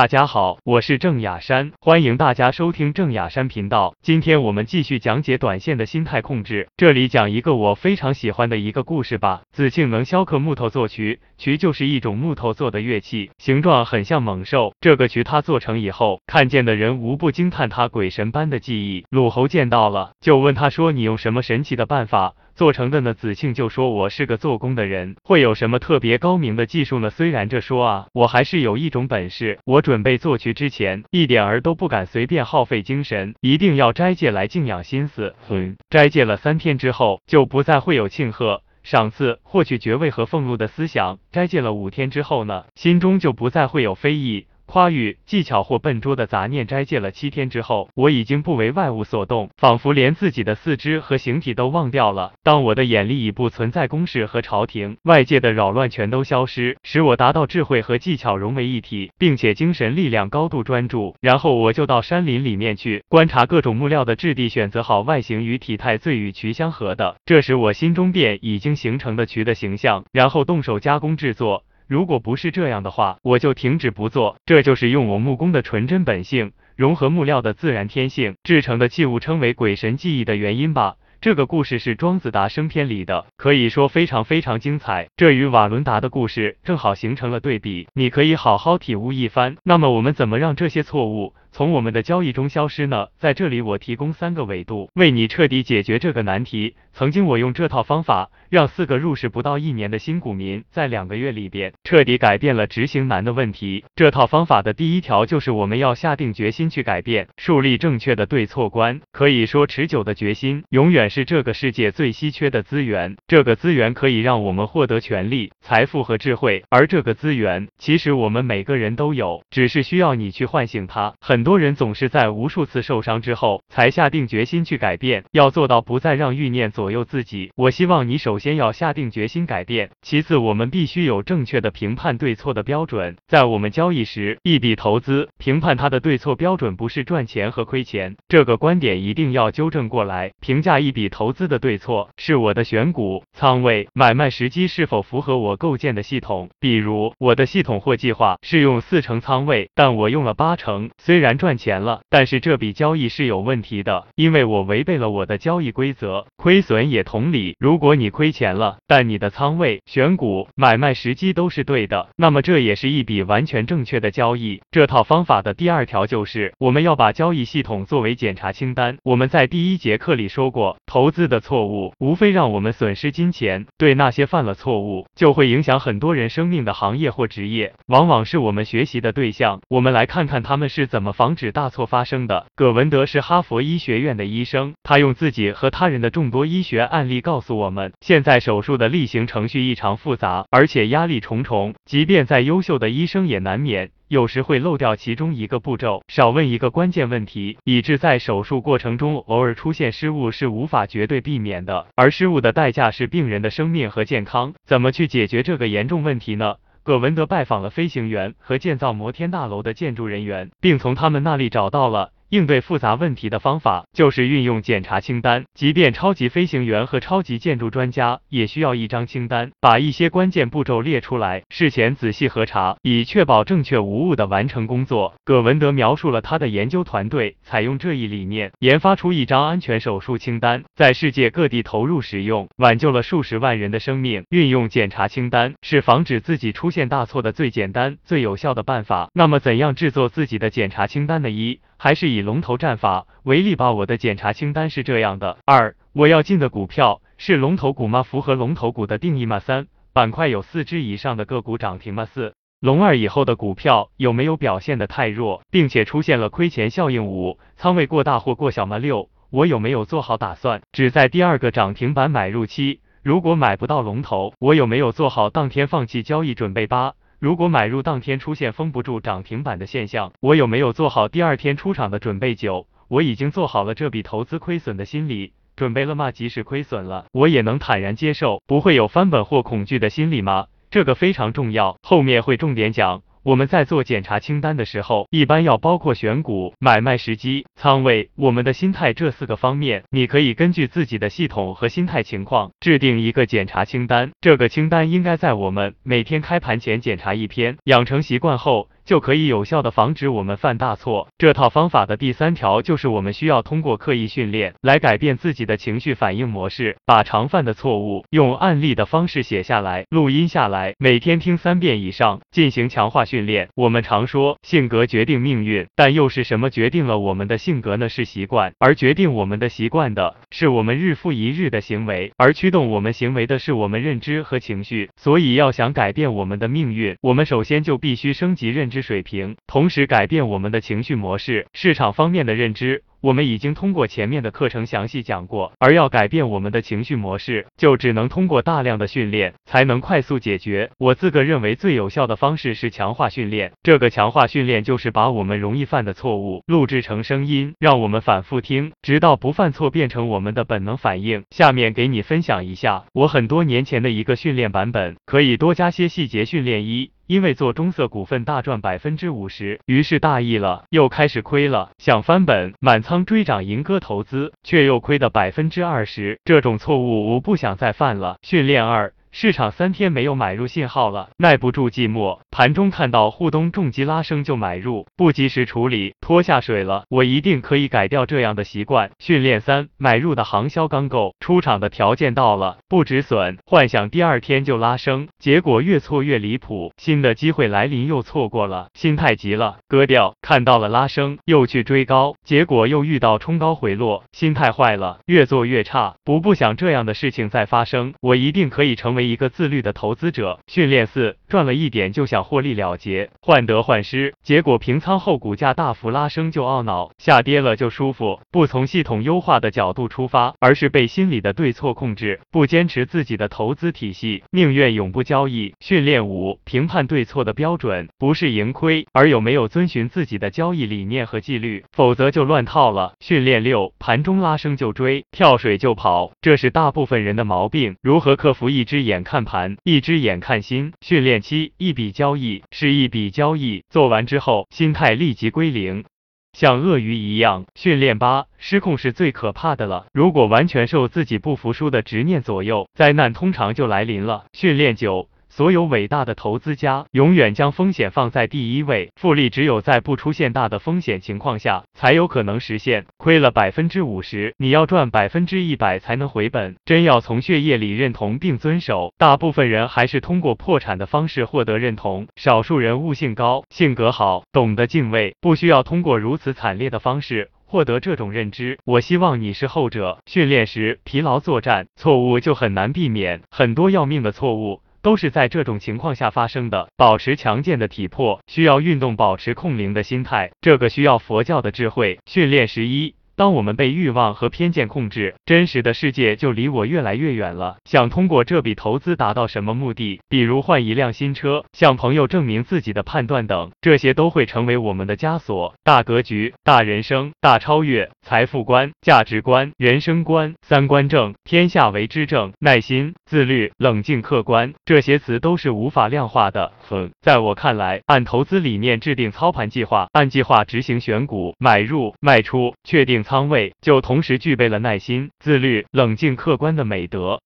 大家好，我是郑雅山，欢迎大家收听郑雅山频道。今天我们继续讲解短线的心态控制。这里讲一个我非常喜欢的一个故事吧。子庆能削刻木头做渠，渠就是一种木头做的乐器，形状很像猛兽。这个渠他做成以后，看见的人无不惊叹他鬼神般的技艺。鲁侯见到了，就问他说：“你用什么神奇的办法？”做成的呢？子庆就说：“我是个做工的人，会有什么特别高明的技术呢？虽然这说啊，我还是有一种本事。我准备做渠之前，一点儿都不敢随便耗费精神，一定要斋戒来静养心思。嗯，斋戒了三天之后，就不再会有庆贺、赏赐、获取爵位和俸禄的思想。斋戒了五天之后呢，心中就不再会有非议。”夸誉、技巧或笨拙的杂念，斋戒了七天之后，我已经不为外物所动，仿佛连自己的四肢和形体都忘掉了。当我的眼力已不存在公事和朝廷，外界的扰乱全都消失，使我达到智慧和技巧融为一体，并且精神力量高度专注。然后我就到山林里面去观察各种木料的质地，选择好外形与体态最与渠相合的。这时我心中便已经形成的渠的形象，然后动手加工制作。如果不是这样的话，我就停止不做。这就是用我木工的纯真本性，融合木料的自然天性制成的器物，称为鬼神记忆的原因吧。这个故事是庄子达生篇里的，可以说非常非常精彩。这与瓦伦达的故事正好形成了对比，你可以好好体悟一番。那么我们怎么让这些错误？从我们的交易中消失呢？在这里，我提供三个维度，为你彻底解决这个难题。曾经我用这套方法，让四个入市不到一年的新股民，在两个月里边彻底改变了执行难的问题。这套方法的第一条就是我们要下定决心去改变，树立正确的对错观。可以说，持久的决心永远是这个世界最稀缺的资源。这个资源可以让我们获得权利、财富和智慧，而这个资源其实我们每个人都有，只是需要你去唤醒它。很。很多人总是在无数次受伤之后，才下定决心去改变。要做到不再让欲念左右自己，我希望你首先要下定决心改变。其次，我们必须有正确的评判对错的标准。在我们交易时，一笔投资评判它的对错标准不是赚钱和亏钱，这个观点一定要纠正过来。评价一笔投资的对错，是我的选股、仓位、买卖时机是否符合我构建的系统。比如，我的系统或计划是用四成仓位，但我用了八成，虽然然。赚钱了，但是这笔交易是有问题的，因为我违背了我的交易规则。亏损也同理，如果你亏钱了，但你的仓位、选股、买卖时机都是对的，那么这也是一笔完全正确的交易。这套方法的第二条就是，我们要把交易系统作为检查清单。我们在第一节课里说过，投资的错误无非让我们损失金钱，对那些犯了错误就会影响很多人生命的行业或职业，往往是我们学习的对象。我们来看看他们是怎么。防止大错发生的葛文德是哈佛医学院的医生，他用自己和他人的众多医学案例告诉我们，现在手术的例行程序异常复杂，而且压力重重，即便再优秀的医生也难免有时会漏掉其中一个步骤，少问一个关键问题，以致在手术过程中偶尔出现失误是无法绝对避免的，而失误的代价是病人的生命和健康。怎么去解决这个严重问题呢？葛文德拜访了飞行员和建造摩天大楼的建筑人员，并从他们那里找到了。应对复杂问题的方法就是运用检查清单。即便超级飞行员和超级建筑专家也需要一张清单，把一些关键步骤列出来，事前仔细核查，以确保正确无误的完成工作。葛文德描述了他的研究团队采用这一理念，研发出一张安全手术清单，在世界各地投入使用，挽救了数十万人的生命。运用检查清单是防止自己出现大错的最简单、最有效的办法。那么，怎样制作自己的检查清单呢？一还是以龙头战法为例吧。我的检查清单是这样的：二，我要进的股票是龙头股吗？符合龙头股的定义吗？三，板块有四只以上的个股涨停吗？四，龙二以后的股票有没有表现的太弱，并且出现了亏钱效应？五，仓位过大或过小吗？六，我有没有做好打算，只在第二个涨停板买入期？如果买不到龙头，我有没有做好当天放弃交易准备？八。如果买入当天出现封不住涨停板的现象，我有没有做好第二天出场的准备？九，我已经做好了这笔投资亏损的心理准备了吗？即使亏损了，我也能坦然接受，不会有翻本或恐惧的心理吗？这个非常重要，后面会重点讲。我们在做检查清单的时候，一般要包括选股、买卖时机、仓位、我们的心态这四个方面。你可以根据自己的系统和心态情况制定一个检查清单。这个清单应该在我们每天开盘前检查一篇，养成习惯后。就可以有效的防止我们犯大错。这套方法的第三条就是我们需要通过刻意训练来改变自己的情绪反应模式，把常犯的错误用案例的方式写下来，录音下来，每天听三遍以上，进行强化训练。我们常说性格决定命运，但又是什么决定了我们的性格呢？是习惯，而决定我们的习惯的是我们日复一日的行为，而驱动我们行为的是我们认知和情绪。所以要想改变我们的命运，我们首先就必须升级认知水平，同时改变我们的情绪模式。市场方面的认知。我们已经通过前面的课程详细讲过，而要改变我们的情绪模式，就只能通过大量的训练才能快速解决。我自个认为最有效的方式是强化训练。这个强化训练就是把我们容易犯的错误录制成声音，让我们反复听，直到不犯错变成我们的本能反应。下面给你分享一下我很多年前的一个训练版本，可以多加些细节训练一。因为做中色股份大赚百分之五十，于是大意了，又开始亏了，想翻本，满仓仓追涨银鸽投资，却又亏的百分之二十，这种错误我不想再犯了。训练二。市场三天没有买入信号了，耐不住寂寞，盘中看到沪东重击拉升就买入，不及时处理，拖下水了。我一定可以改掉这样的习惯。训练三，买入的航销刚够，出场的条件到了，不止损，幻想第二天就拉升，结果越错越离谱。新的机会来临又错过了，心太急了，割掉。看到了拉升，又去追高，结果又遇到冲高回落，心态坏了，越做越差。不不想这样的事情再发生，我一定可以成为。为一个自律的投资者，训练四赚了一点就想获利了结，患得患失，结果平仓后股价大幅拉升就懊恼，下跌了就舒服。不从系统优化的角度出发，而是被心理的对错控制，不坚持自己的投资体系，宁愿永不交易。训练五评判对错的标准不是盈亏，而有没有遵循自己的交易理念和纪律，否则就乱套了。训练六盘中拉升就追，跳水就跑，这是大部分人的毛病。如何克服一只眼？眼看盘，一只眼看心。训练期，一笔交易是一笔交易，做完之后，心态立即归零，像鳄鱼一样。训练八，失控是最可怕的了。如果完全受自己不服输的执念左右，灾难通常就来临了。训练九。所有伟大的投资家永远将风险放在第一位，复利只有在不出现大的风险情况下才有可能实现。亏了百分之五十，你要赚百分之一百才能回本。真要从血液里认同并遵守，大部分人还是通过破产的方式获得认同。少数人悟性高，性格好，懂得敬畏，不需要通过如此惨烈的方式获得这种认知。我希望你是后者。训练时疲劳作战，错误就很难避免，很多要命的错误。都是在这种情况下发生的。保持强健的体魄，需要运动；保持空灵的心态，这个需要佛教的智慧。训练十一。当我们被欲望和偏见控制，真实的世界就离我越来越远了。想通过这笔投资达到什么目的？比如换一辆新车，向朋友证明自己的判断等，这些都会成为我们的枷锁。大格局、大人生、大超越、财富观、价值观、人生观、三观正、天下为之正、耐心、自律、冷静、客观，这些词都是无法量化的。哼，在我看来，按投资理念制定操盘计划，按计划执行选股、买入、卖出、确定。仓位就同时具备了耐心、自律、冷静、客观的美德。